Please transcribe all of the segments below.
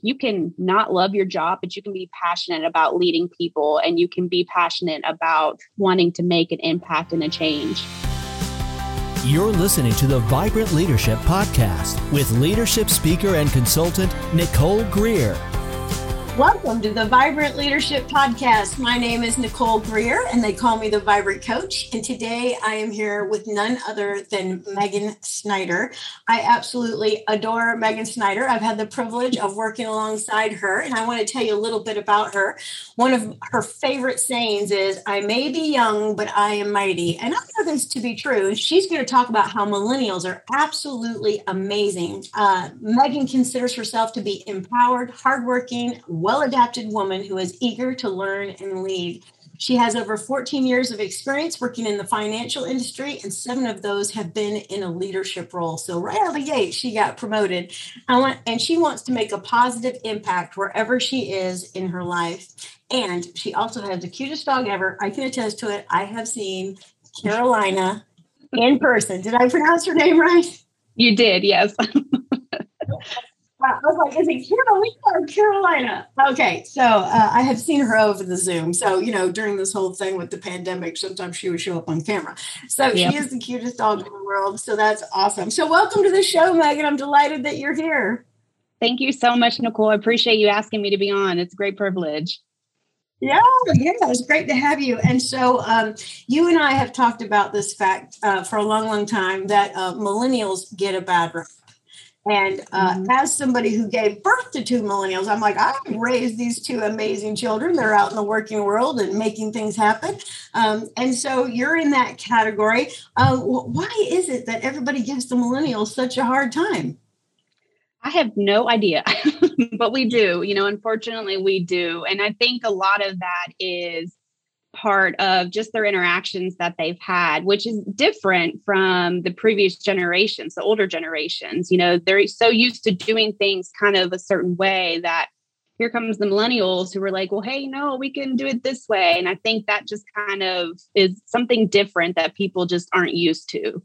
you can not love your job, but you can be passionate about leading people and you can be passionate about wanting to make an impact and a change. You're listening to the Vibrant Leadership Podcast with leadership speaker and consultant Nicole Greer. Welcome to the Vibrant Leadership Podcast. My name is Nicole Greer, and they call me the Vibrant Coach. And today I am here with none other than Megan Snyder. I absolutely adore Megan Snyder. I've had the privilege of working alongside her, and I want to tell you a little bit about her. One of her favorite sayings is, I may be young, but I am mighty. And I know this to be true. She's going to talk about how millennials are absolutely amazing. Uh, Megan considers herself to be empowered, hardworking, adapted woman who is eager to learn and lead. She has over 14 years of experience working in the financial industry, and seven of those have been in a leadership role. So, right out of the gate, she got promoted. I want, and she wants to make a positive impact wherever she is in her life. And she also has the cutest dog ever. I can attest to it. I have seen Carolina in person. Did I pronounce her name right? You did, yes. I was like, is it Carolina or Carolina? Okay, so uh, I have seen her over the Zoom. So, you know, during this whole thing with the pandemic, sometimes she would show up on camera. So yep. she is the cutest dog in the world. So that's awesome. So, welcome to the show, Megan. I'm delighted that you're here. Thank you so much, Nicole. I appreciate you asking me to be on. It's a great privilege. Yeah, yeah, it's great to have you. And so, um, you and I have talked about this fact uh, for a long, long time that uh, millennials get a bad rap. And uh, mm-hmm. as somebody who gave birth to two millennials, I'm like, I raised these two amazing children. They're out in the working world and making things happen. Um, and so you're in that category. Uh, why is it that everybody gives the millennials such a hard time? I have no idea, but we do. You know, unfortunately, we do. And I think a lot of that is part of just their interactions that they've had, which is different from the previous generations, the older generations. You know, they're so used to doing things kind of a certain way that here comes the millennials who were like, well, hey, no, we can do it this way. And I think that just kind of is something different that people just aren't used to.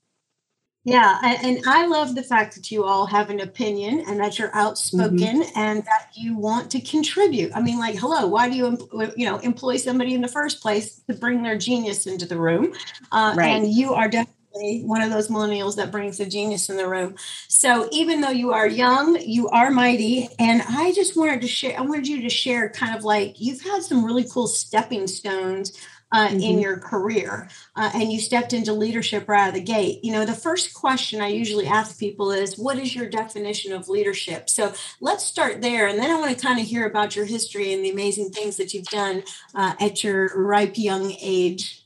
Yeah, and I love the fact that you all have an opinion and that you're outspoken mm-hmm. and that you want to contribute. I mean, like, hello, why do you you know employ somebody in the first place to bring their genius into the room? Uh, right. And you are definitely one of those millennials that brings the genius in the room. So even though you are young, you are mighty. And I just wanted to share. I wanted you to share kind of like you've had some really cool stepping stones uh, mm-hmm. in your career uh, and you stepped into leadership right out of the gate you know the first question i usually ask people is what is your definition of leadership so let's start there and then i want to kind of hear about your history and the amazing things that you've done uh, at your ripe young age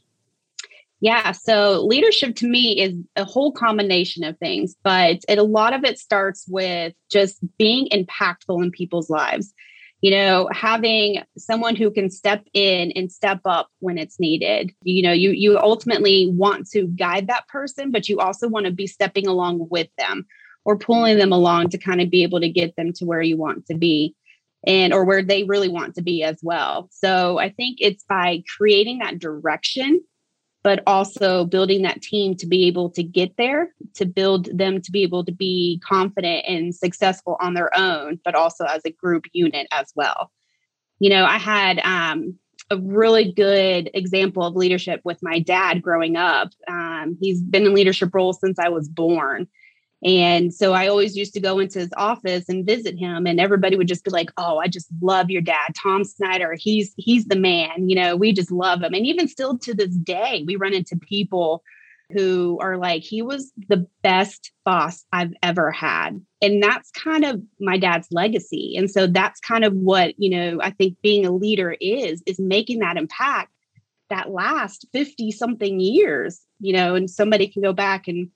yeah. So leadership to me is a whole combination of things, but it, a lot of it starts with just being impactful in people's lives you know having someone who can step in and step up when it's needed. You know you you ultimately want to guide that person but you also want to be stepping along with them or pulling them along to kind of be able to get them to where you want to be and or where they really want to be as well. So i think it's by creating that direction but also building that team to be able to get there, to build them to be able to be confident and successful on their own, but also as a group unit as well. You know, I had um, a really good example of leadership with my dad growing up. Um, he's been in leadership roles since I was born. And so I always used to go into his office and visit him and everybody would just be like, "Oh, I just love your dad, Tom Snyder. He's he's the man. You know, we just love him." And even still to this day, we run into people who are like, "He was the best boss I've ever had." And that's kind of my dad's legacy. And so that's kind of what, you know, I think being a leader is is making that impact that last 50 something years, you know, and somebody can go back and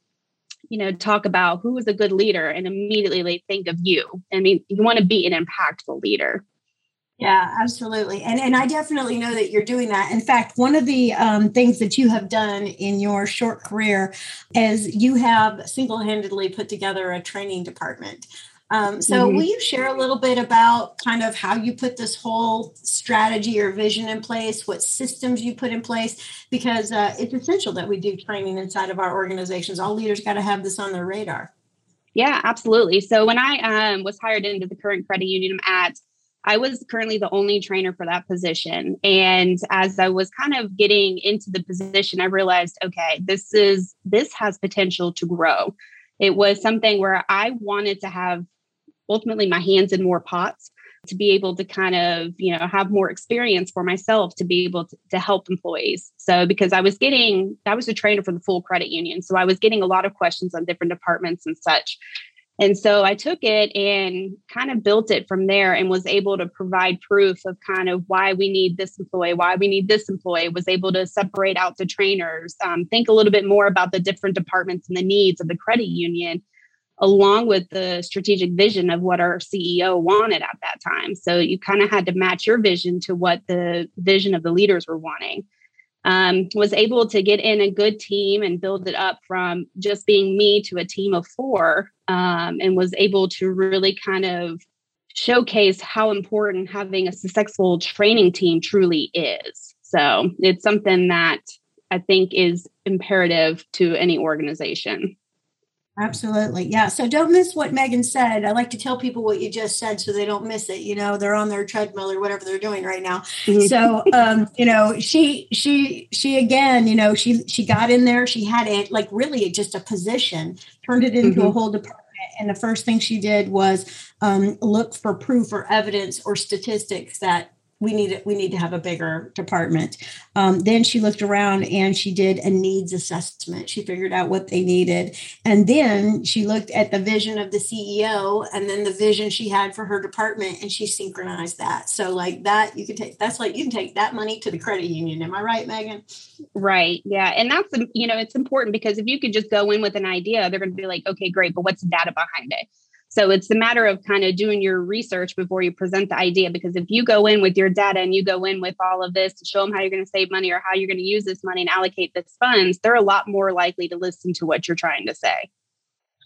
you know, talk about who is a good leader and immediately they think of you. I mean, you want to be an impactful leader. Yeah, absolutely. And and I definitely know that you're doing that. In fact, one of the um, things that you have done in your short career is you have single-handedly put together a training department. Um, so, mm-hmm. will you share a little bit about kind of how you put this whole strategy or vision in place, what systems you put in place? Because uh, it's essential that we do training inside of our organizations. All leaders got to have this on their radar. Yeah, absolutely. So when I um, was hired into the current credit union I'm at, I was currently the only trainer for that position. And as I was kind of getting into the position, I realized, okay, this is this has potential to grow. It was something where I wanted to have ultimately my hands in more pots to be able to kind of, you know, have more experience for myself to be able to, to help employees. So because I was getting, I was a trainer for the full credit union. So I was getting a lot of questions on different departments and such. And so I took it and kind of built it from there and was able to provide proof of kind of why we need this employee, why we need this employee, was able to separate out the trainers, um, think a little bit more about the different departments and the needs of the credit union, along with the strategic vision of what our CEO wanted at that time. So you kind of had to match your vision to what the vision of the leaders were wanting. Um, was able to get in a good team and build it up from just being me to a team of four um, and was able to really kind of showcase how important having a successful training team truly is. So it's something that i think is imperative to any organization Absolutely. Yeah. So don't miss what Megan said. I like to tell people what you just said so they don't miss it. You know, they're on their treadmill or whatever they're doing right now. Mm-hmm. So um, you know, she she she again, you know, she she got in there, she had it like really just a position, turned it into mm-hmm. a whole department. And the first thing she did was um, look for proof or evidence or statistics that we need we need to have a bigger department. Um, then she looked around and she did a needs assessment. She figured out what they needed, and then she looked at the vision of the CEO and then the vision she had for her department, and she synchronized that. So like that, you can take that's like you can take that money to the credit union. Am I right, Megan? Right. Yeah, and that's you know it's important because if you could just go in with an idea, they're going to be like, okay, great, but what's the data behind it? So it's a matter of kind of doing your research before you present the idea. Because if you go in with your data and you go in with all of this to show them how you're going to save money or how you're going to use this money and allocate this funds, they're a lot more likely to listen to what you're trying to say.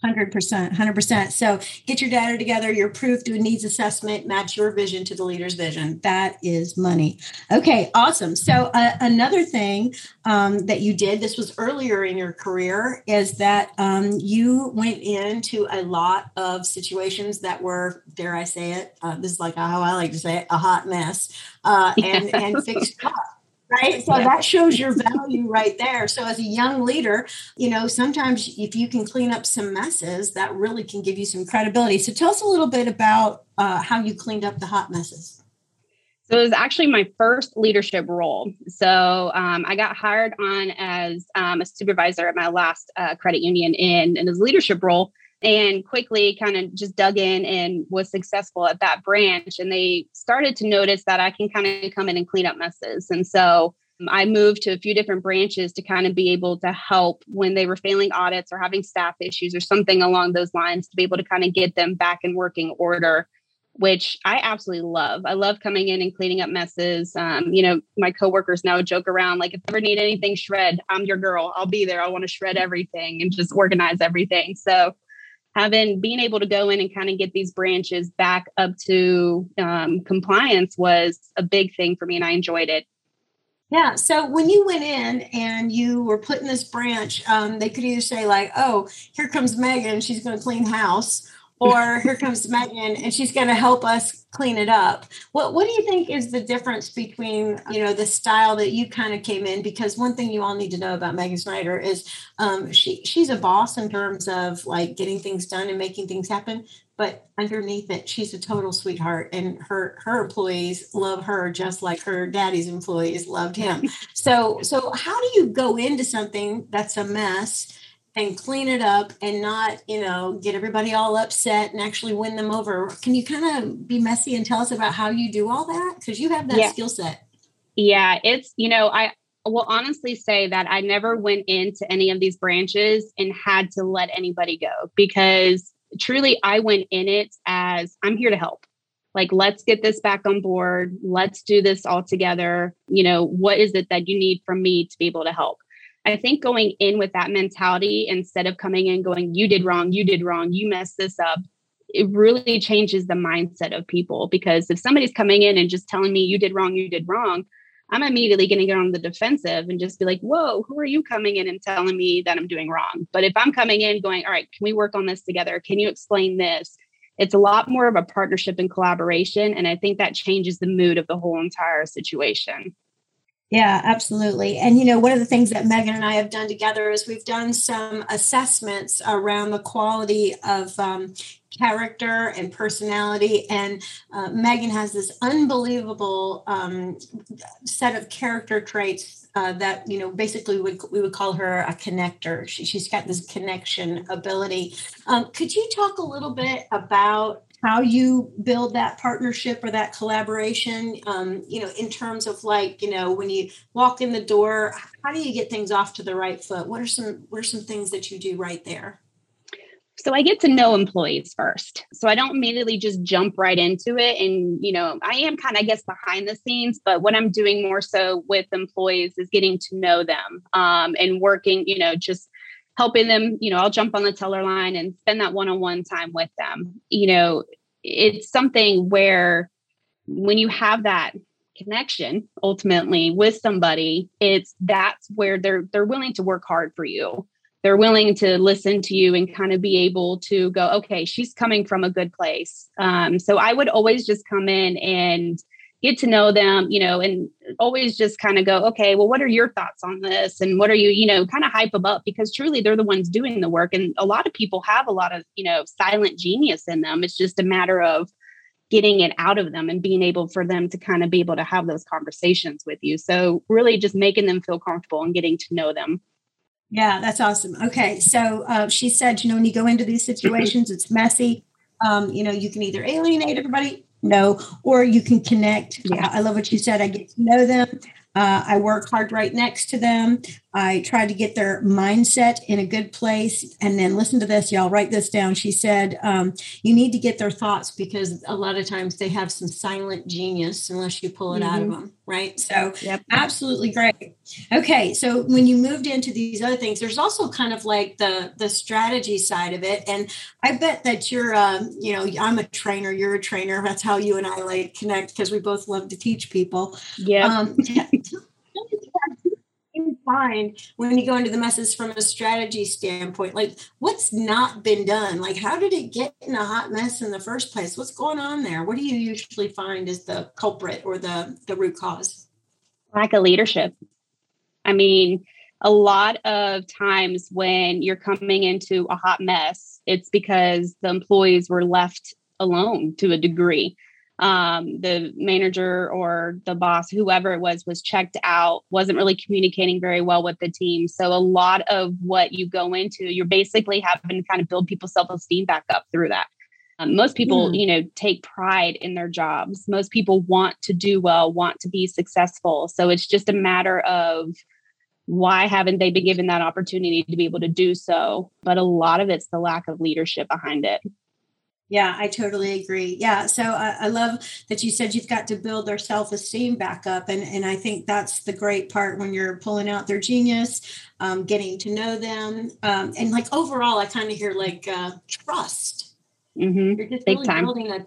100%, 100%. So get your data together, your proof, do a needs assessment, match your vision to the leader's vision. That is money. Okay, awesome. So uh, another thing um, that you did, this was earlier in your career, is that um, you went into a lot of situations that were, dare I say it, uh, this is like how I like to say it, a hot mess, uh, and, and fixed costs right? So that shows your value right there. So as a young leader you know sometimes if you can clean up some messes that really can give you some credibility. So tell us a little bit about uh, how you cleaned up the hot messes. So it was actually my first leadership role. So um, I got hired on as um, a supervisor at my last uh, credit union in, in his leadership role and quickly kind of just dug in and was successful at that branch. And they started to notice that I can kind of come in and clean up messes. And so um, I moved to a few different branches to kind of be able to help when they were failing audits or having staff issues or something along those lines to be able to kind of get them back in working order which I absolutely love. I love coming in and cleaning up messes. Um, you know, my coworkers now joke around like, if you ever need anything shred, I'm your girl. I'll be there. I want to shred everything and just organize everything. So having being able to go in and kind of get these branches back up to um, compliance was a big thing for me and i enjoyed it. Yeah so when you went in and you were putting this branch um, they could either say like oh here comes megan she's going to clean house or here comes Megan and she's going to help us clean it up. What what do you think is the difference between you know the style that you kind of came in? Because one thing you all need to know about Megan Snyder is um, she she's a boss in terms of like getting things done and making things happen. But underneath it, she's a total sweetheart, and her her employees love her just like her daddy's employees loved him. so so how do you go into something that's a mess? And clean it up and not, you know, get everybody all upset and actually win them over. Can you kind of be messy and tell us about how you do all that? Because you have that yeah. skill set. Yeah, it's, you know, I will honestly say that I never went into any of these branches and had to let anybody go because truly I went in it as I'm here to help. Like, let's get this back on board. Let's do this all together. You know, what is it that you need from me to be able to help? I think going in with that mentality instead of coming in going, you did wrong, you did wrong, you messed this up, it really changes the mindset of people. Because if somebody's coming in and just telling me you did wrong, you did wrong, I'm immediately going to get on the defensive and just be like, whoa, who are you coming in and telling me that I'm doing wrong? But if I'm coming in going, all right, can we work on this together? Can you explain this? It's a lot more of a partnership and collaboration. And I think that changes the mood of the whole entire situation. Yeah, absolutely. And, you know, one of the things that Megan and I have done together is we've done some assessments around the quality of um, character and personality. And uh, Megan has this unbelievable um, set of character traits uh, that, you know, basically would, we would call her a connector. She, has got this connection ability. Um, could you talk a little bit about how you build that partnership or that collaboration um, you know in terms of like you know when you walk in the door how do you get things off to the right foot? What are some what are some things that you do right there? So i get to know employees first. So i don't immediately just jump right into it and you know i am kind of i guess behind the scenes but what i'm doing more so with employees is getting to know them um, and working you know just helping them, you know, I'll jump on the teller line and spend that one on one time with them. You know, it's something where when you have that connection ultimately with somebody, it's that's where they're they're willing to work hard for you. They're willing to listen to you and kind of be able to go, okay, she's coming from a good place. Um, so I would always just come in and get to know them, you know, and always just kind of go, okay, well, what are your thoughts on this? And what are you, you know, kind of hype them up because truly they're the ones doing the work. And a lot of people have a lot of, you know, silent genius in them. It's just a matter of getting it out of them and being able for them to kind of be able to have those conversations with you. So really just making them feel comfortable and getting to know them. Yeah, that's awesome. Okay. So uh, she said, you know, when you go into these situations, it's messy. Um, you know, you can either alienate everybody know, or you can connect. Yeah. I love what you said. I get to know them. Uh, I work hard right next to them. I try to get their mindset in a good place. And then listen to this, y'all, write this down. She said, um, You need to get their thoughts because a lot of times they have some silent genius unless you pull it mm-hmm. out of mm-hmm. them. Right. So, yep. absolutely great. Okay. So, when you moved into these other things, there's also kind of like the, the strategy side of it. And I bet that you're, um, you know, I'm a trainer, you're a trainer. That's how you and I like connect because we both love to teach people. Yeah. Um, find when you go into the messes from a strategy standpoint like what's not been done? Like how did it get in a hot mess in the first place? What's going on there? What do you usually find as the culprit or the the root cause? Lack of leadership. I mean a lot of times when you're coming into a hot mess it's because the employees were left alone to a degree um, the manager or the boss, whoever it was, was checked out, wasn't really communicating very well with the team. So a lot of what you go into, you're basically having to kind of build people's self-esteem back up through that. Um, most people, mm. you know, take pride in their jobs. Most people want to do well, want to be successful. So it's just a matter of why haven't they been given that opportunity to be able to do so? But a lot of it's the lack of leadership behind it. Yeah, I totally agree. Yeah. So I, I, love that you said you've got to build their self esteem back up. And, and I think that's the great part when you're pulling out their genius, um, getting to know them. Um, and like overall, I kind of hear like uh, trust. Mm-hmm. You're just Big really time. building a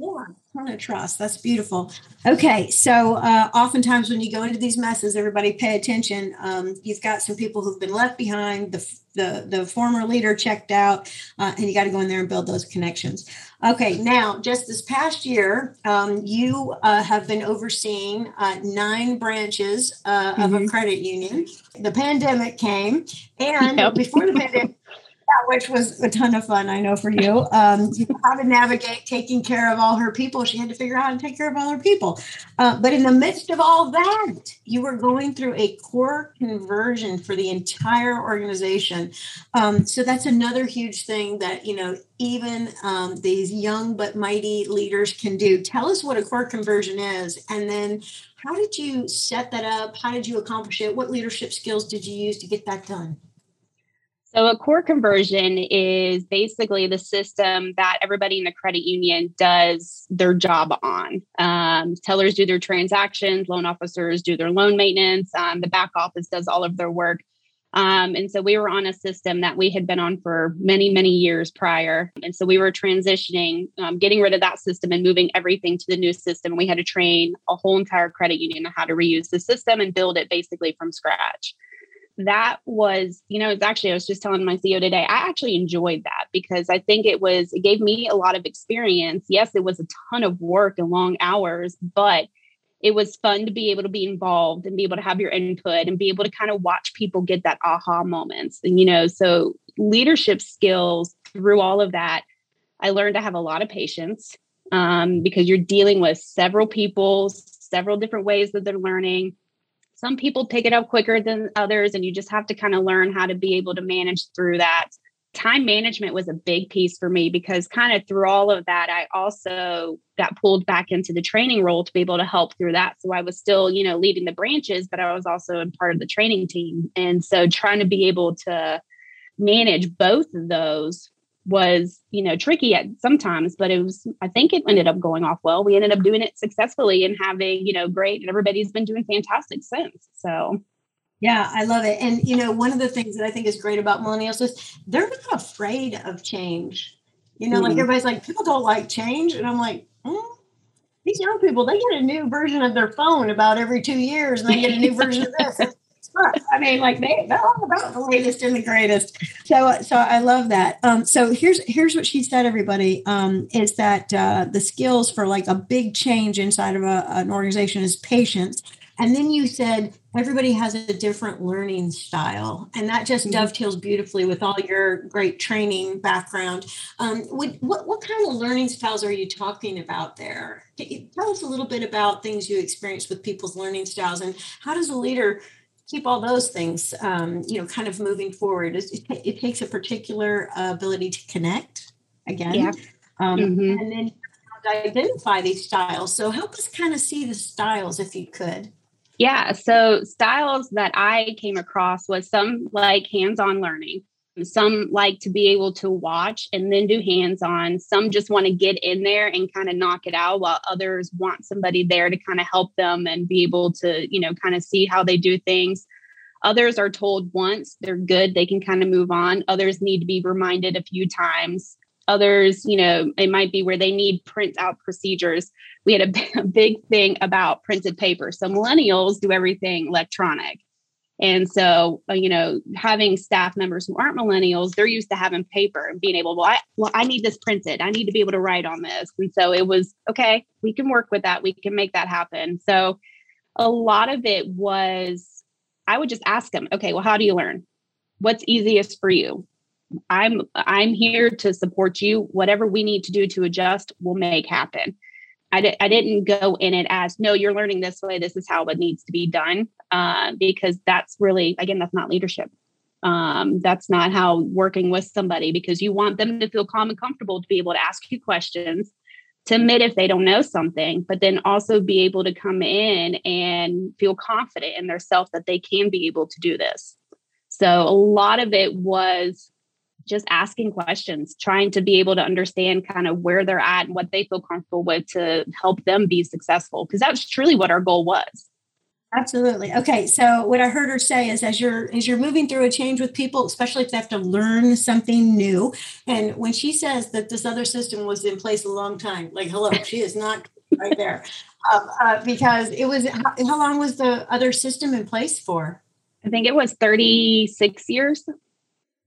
yeah, ton of trust. That's beautiful. Okay, so uh, oftentimes when you go into these messes, everybody pay attention. Um, you've got some people who've been left behind. The the, the former leader checked out, uh, and you got to go in there and build those connections. Okay, now just this past year, um, you uh, have been overseeing uh, nine branches mm-hmm. of a mm-hmm. credit union. The pandemic came, and yep. before the pandemic which was a ton of fun, I know for you. Um, how to navigate taking care of all her people. She had to figure out how to take care of all her people. Uh, but in the midst of all that, you were going through a core conversion for the entire organization. Um, so that's another huge thing that, you know, even um, these young but mighty leaders can do. Tell us what a core conversion is. And then how did you set that up? How did you accomplish it? What leadership skills did you use to get that done? So, a core conversion is basically the system that everybody in the credit union does their job on. Um, tellers do their transactions, loan officers do their loan maintenance, um, the back office does all of their work. Um, and so we were on a system that we had been on for many, many years prior. And so we were transitioning, um, getting rid of that system and moving everything to the new system. We had to train a whole entire credit union on how to reuse the system and build it basically from scratch. That was, you know, it's actually, I was just telling my CEO today, I actually enjoyed that because I think it was, it gave me a lot of experience. Yes, it was a ton of work and long hours, but it was fun to be able to be involved and be able to have your input and be able to kind of watch people get that aha moments. And, you know, so leadership skills through all of that, I learned to have a lot of patience um, because you're dealing with several people, several different ways that they're learning. Some people pick it up quicker than others, and you just have to kind of learn how to be able to manage through that. Time management was a big piece for me because kind of through all of that i also got pulled back into the training role to be able to help through that. So i was still you know leading the branches but i was also in part of the training team. And so trying to be able to manage both of those was you know tricky at sometimes but it was i think it ended up going off well we ended up doing it successfully and having you know great and everybody's been doing fantastic since so yeah, I love it. And you know, one of the things that I think is great about millennials is they're not afraid of change. You know, mm-hmm. like everybody's like, people don't like change. And I'm like, mm, these young people, they get a new version of their phone about every two years and they get a new version of this. I mean, like they, they're all about the latest and the greatest. So, so I love that. Um, so here's here's what she said. Everybody um, is that uh, the skills for like a big change inside of a, an organization is patience and then you said everybody has a different learning style, and that just mm-hmm. dovetails beautifully with all your great training background. Um, what, what, what kind of learning styles are you talking about there? Tell us a little bit about things you experienced with people's learning styles, and how does a leader keep all those things, um, you know, kind of moving forward? It, it takes a particular uh, ability to connect again, yeah. um, mm-hmm. and then identify these styles. So help us kind of see the styles if you could. Yeah. So styles that I came across was some like hands-on learning. Some like to be able to watch and then do hands-on. Some just want to get in there and kind of knock it out, while others want somebody there to kind of help them and be able to, you know, kind of see how they do things. Others are told once they're good, they can kind of move on. Others need to be reminded a few times. Others, you know, it might be where they need print out procedures we had a, a big thing about printed paper. So millennials do everything electronic. And so, uh, you know, having staff members who aren't millennials, they're used to having paper and being able, well I, well, I need this printed. I need to be able to write on this. And so it was, okay, we can work with that. We can make that happen. So a lot of it was, I would just ask them, okay, well, how do you learn? What's easiest for you? I'm I'm here to support you. Whatever we need to do to adjust, we'll make happen. I, di- I didn't go in it as no you're learning this way this is how it needs to be done uh, because that's really again that's not leadership um, that's not how working with somebody because you want them to feel calm and comfortable to be able to ask you questions to admit if they don't know something but then also be able to come in and feel confident in their self that they can be able to do this so a lot of it was just asking questions, trying to be able to understand kind of where they're at and what they feel comfortable with to help them be successful. Because that's truly what our goal was. Absolutely. Okay. So what I heard her say is as you're as you're moving through a change with people, especially if they have to learn something new. And when she says that this other system was in place a long time, like hello, she is not right there. Um, uh, because it was how, how long was the other system in place for? I think it was 36 years.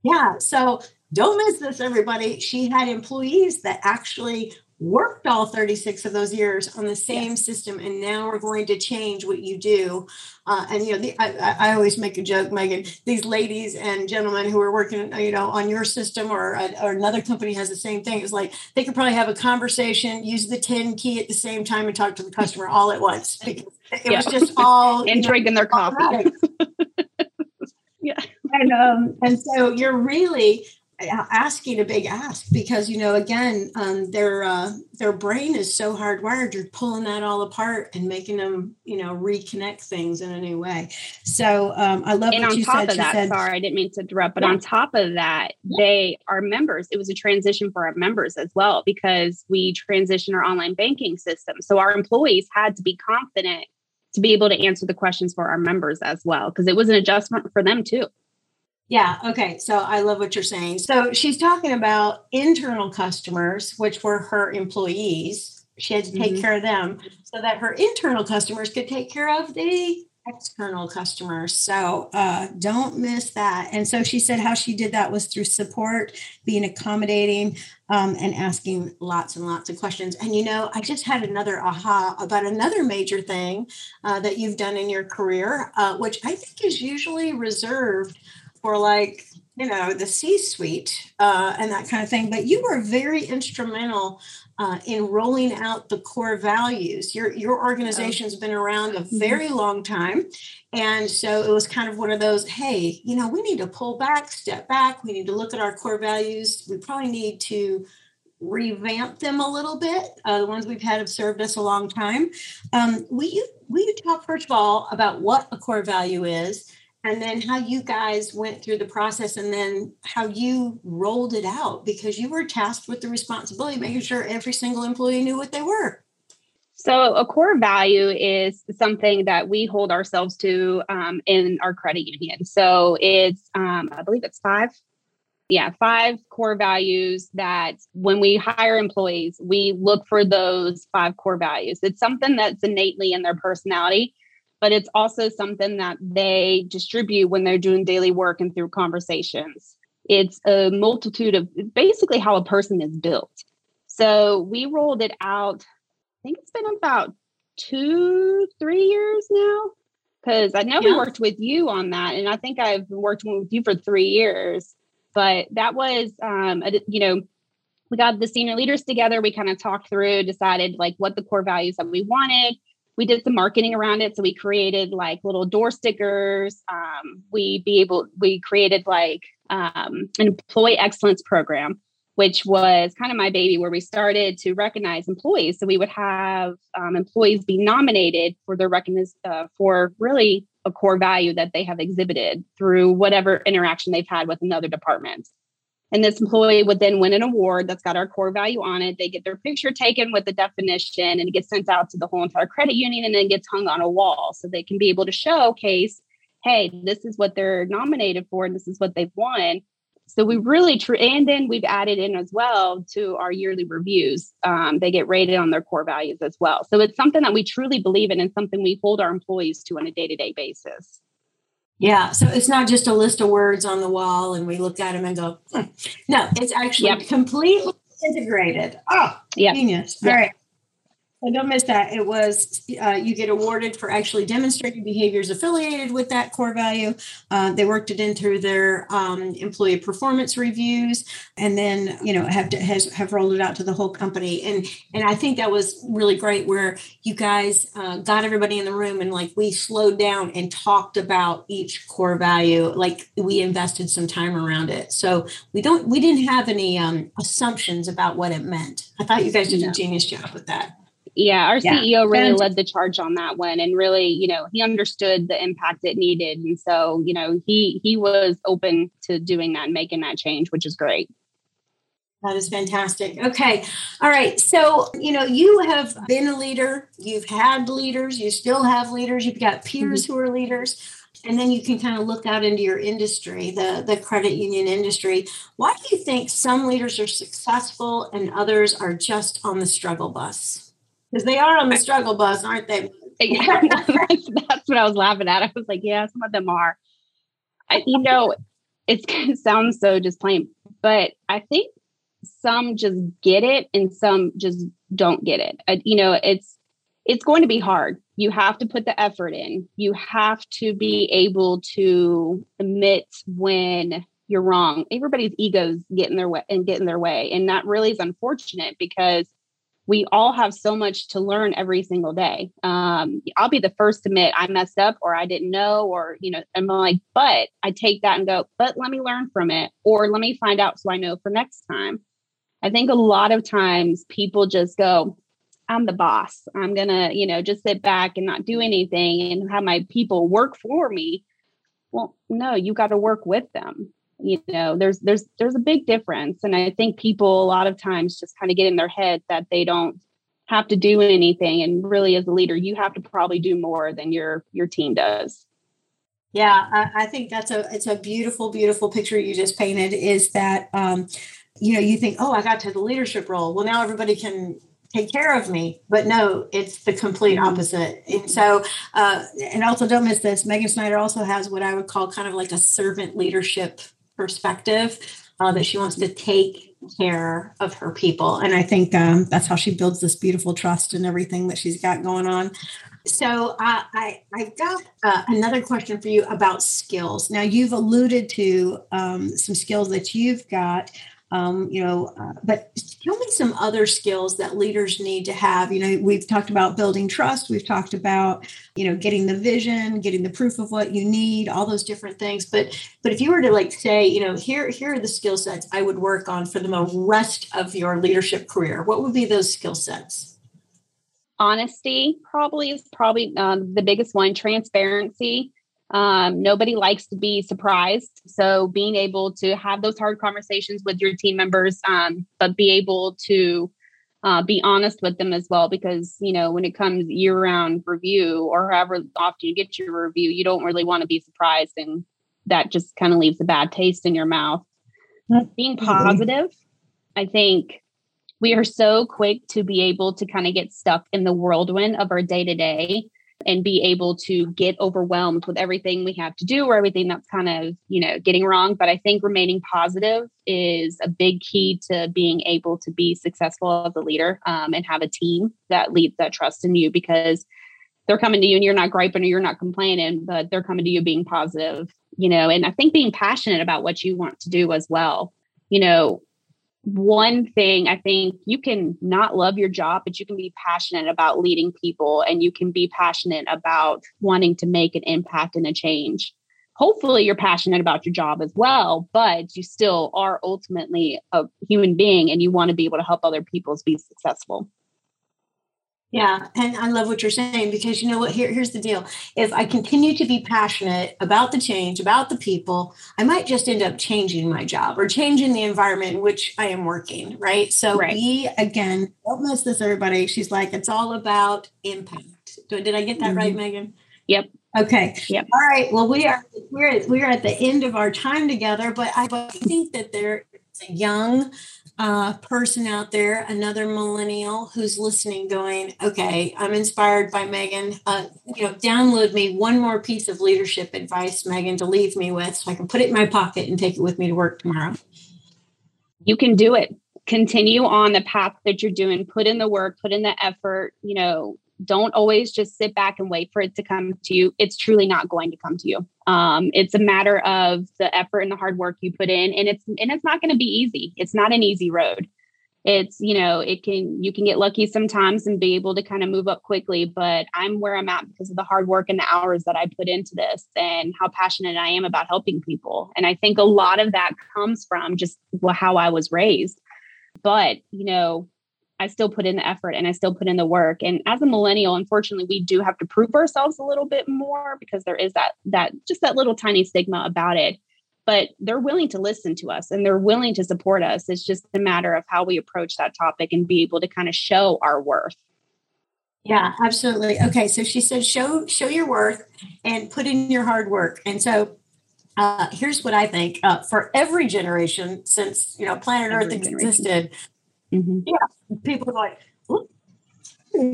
Yeah. So don't miss this, everybody. She had employees that actually worked all 36 of those years on the same yes. system and now we're going to change what you do. Uh, and you know the, I, I, always make a joke megan these ladies and gentlemen who are working you know on your system or, or another company has the same thing. It's like they could probably have a conversation use the 10 key at the same time and talk to the customer all at once. Because it yeah. was just all and drinking their coffee. yeah. And um and so you're really asking a big ask because you know again um, their uh, their brain is so hardwired you're pulling that all apart and making them you know reconnect things in a new way so um, i love and on top said. of that said, sorry i didn't mean to interrupt but yeah. on top of that they are members it was a transition for our members as well because we transitioned our online banking system so our employees had to be confident to be able to answer the questions for our members as well because it was an adjustment for them too Yeah. Okay. So I love what you're saying. So she's talking about internal customers, which were her employees. She had to take mm-hmm. care of them so that her internal customers could take care of the external customers. So uh, don't miss that. And so she said how she did that was through support, being accommodating, um, and asking lots and lots of questions. And you know, I just had another aha about another major thing uh, that you've done in your career, uh, which I think is usually reserved for like you know the c suite uh, and that kind of thing but you were very instrumental uh, in rolling out the core values your your organization's been around a mm-hmm. very long time and so it was kind of one of those hey you know we need to pull back step back we need to look at our core values we probably need to revamp them a little bit. Uh, the ones we've had have served us a long time. Um, will you will you talk first of all about what a core value is, and then how you guys went through the process and then how you rolled it out because you were tasked with the responsibility making sure every single employee knew what they were. So a core value is something that we hold ourselves to um, in our credit union. So it's um, i believe it's five yeah five core values that when we hire employees we look for those five core values. It's something that's innately in their personality but it's also something that they distribute when they're doing daily work and through conversations. It's a multitude of basically how a person is built. So we rolled it out, I think it's been about two, three years now. Because I know yeah. we worked with you on that, and I think I've worked with you for three years. But that was, um, a, you know, we got the senior leaders together. We kind of talked through, decided like what the core values that we wanted we did some marketing around it. So we created like little door stickers. Um, we be able we created like um, an employee excellence program, which was kind of my baby, where we started to recognize employees. So we would have um, employees be nominated for their recognition uh, for really a core value that they have exhibited through whatever interaction they've had with another department. And this employee would then win an award that's got our core value on it. They get their picture taken with the definition and it gets sent out to the whole entire credit union and then gets hung on a wall so they can be able to showcase, hey, this is what they're nominated for and this is what they've won. So we really, tr- and then we've added in as well to our yearly reviews. Um, they get rated on their core values as well. So it's something that we truly believe in and something we hold our employees to on a day to day basis. Yeah. So it's not just a list of words on the wall and we look at them and go, hmm. no, it's actually yep. completely integrated. Oh, genius. Yep. All right. So don't miss that. It was uh, you get awarded for actually demonstrating behaviors affiliated with that core value. Uh, they worked it in through their um, employee performance reviews, and then you know have to, has have rolled it out to the whole company. And and I think that was really great where you guys uh, got everybody in the room and like we slowed down and talked about each core value. Like we invested some time around it, so we don't we didn't have any um, assumptions about what it meant. I thought you guys did a genius job with that. Yeah, our yeah. CEO really and, led the charge on that one and really, you know, he understood the impact it needed. And so, you know, he he was open to doing that and making that change, which is great. That is fantastic. Okay. All right. So, you know, you have been a leader, you've had leaders, you still have leaders, you've got peers mm-hmm. who are leaders and then you can kind of look out into your industry the the credit union industry why do you think some leaders are successful and others are just on the struggle bus because they are on the struggle bus, aren't they? yeah, that's, that's what I was laughing at. I was like, yeah, some of them are. I, you know, it's going to so just plain, but I think some just get it and some just don't get it. I, you know, it's it's going to be hard. You have to put the effort in. You have to be able to admit when you're wrong. Everybody's egos get in their way and get in their way, and that really is unfortunate because we all have so much to learn every single day. Um, I'll be the first to admit I messed up or I didn't know, or, you know, I'm like, but I take that and go, but let me learn from it, or let me find out so I know for next time. I think a lot of times people just go, I'm the boss. I'm going to, you know, just sit back and not do anything and have my people work for me. Well, no, you got to work with them you know there's there's there's a big difference and i think people a lot of times just kind of get in their head that they don't have to do anything and really as a leader you have to probably do more than your your team does Yeah, I, I, think that's a it's a beautiful, beautiful picture you just painted. Is that um, you know you think, oh, I got to the leadership role. Well, now everybody can take care of me. But no, it's the complete mm-hmm. opposite. And so, uh, and also don't miss this. Megan Snyder also has what I would call kind of like a servant leadership perspective uh, that she wants to take care of her people. And I think um, that's how she builds this beautiful trust and everything that she's got going on. So uh, I I've got uh, another question for you about skills. Now you've alluded to um, some skills that you've got um, you know, uh, but tell me some other skills that leaders need to have. You know, we've talked about building trust. We've talked about, you know, getting the vision, getting the proof of what you need, all those different things. But but if you were to like say, you know, here here are the skill sets I would work on for the rest of your leadership career. What would be those skill sets? Honesty probably is probably um, the biggest one. Transparency um, nobody likes to be surprised. So being able to have those hard conversations with your team members, um, but be able to uh, be honest with them as well, because you know when it comes year-round review or however often you get your review, you don't really want to be surprised, and that just kind of leaves a bad taste in your mouth. Being positive, I think we are so quick to be able to kind of get stuck in the whirlwind of our day to day and be able to get overwhelmed with everything we have to do or everything that's kind of, you know, getting wrong. But I think remaining positive is a big key to being able to be successful as a leader um, and have a team that leads that trust in you because they're coming to you and you're not griping or you're not complaining, but they're coming to you being positive, you know, and I think being passionate about what you want to do as well. You know, one thing I think you can not love your job, but you can be passionate about leading people and you can be passionate about wanting to make an impact and a change. Hopefully, you're passionate about your job as well, but you still are ultimately a human being and you want to be able to help other people be successful. Yeah, and I love what you're saying because you know what? Here, here's the deal. If I continue to be passionate about the change, about the people, I might just end up changing my job or changing the environment in which I am working. Right. So right. we again don't miss this, everybody. She's like, it's all about impact. Did I get that mm-hmm. right, Megan? Yep. Okay. Yep. All right. Well, we are we're we're at the end of our time together, but I think that there is a young uh, person out there, another millennial who's listening, going, "Okay, I'm inspired by Megan. Uh, you know, download me one more piece of leadership advice, Megan, to leave me with, so I can put it in my pocket and take it with me to work tomorrow." You can do it. Continue on the path that you're doing. Put in the work. Put in the effort. You know, don't always just sit back and wait for it to come to you. It's truly not going to come to you. Um, it's a matter of the effort and the hard work you put in, and it's and it's not going to be easy. It's not an easy road. It's you know it can you can get lucky sometimes and be able to kind of move up quickly, but I'm where I'm at because of the hard work and the hours that I put into this and how passionate I am about helping people. And I think a lot of that comes from just how I was raised. But you know I still put in the effort and I still put in the work. And as a millennial, unfortunately, we do have to prove ourselves a little bit more because there is that that just that little tiny stigma about it. But they're willing to listen to us and they're willing to support us. It's just a matter of how we approach that topic and be able to kind of show our worth. Yeah, absolutely. Okay, so she said show show your worth and put in your hard work. And so uh, here's what I think: uh, for every generation since you know planet every Earth generation. Mm-hmm. Yeah, people are like,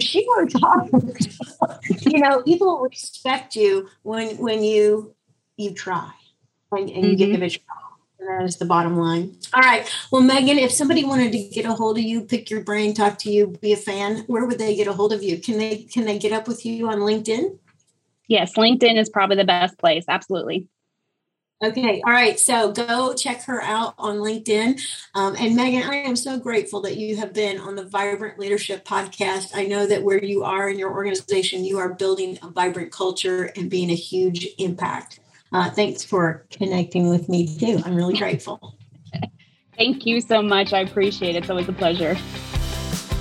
she works hard. you know, people respect you when when you you try and, and mm-hmm. you give mm-hmm. it a try. And that is the bottom line. All right. Well, Megan, if somebody wanted to get a hold of you, pick your brain, talk to you, be a fan, where would they get a hold of you? Can they can they get up with you on LinkedIn? Yes, LinkedIn is probably the best place. Absolutely. Okay. All right. So go check her out on LinkedIn. Um, and Megan, I am so grateful that you have been on the Vibrant Leadership podcast. I know that where you are in your organization, you are building a vibrant culture and being a huge impact. Uh, thanks for connecting with me too. I'm really grateful. Thank you so much. I appreciate it. It's always a pleasure.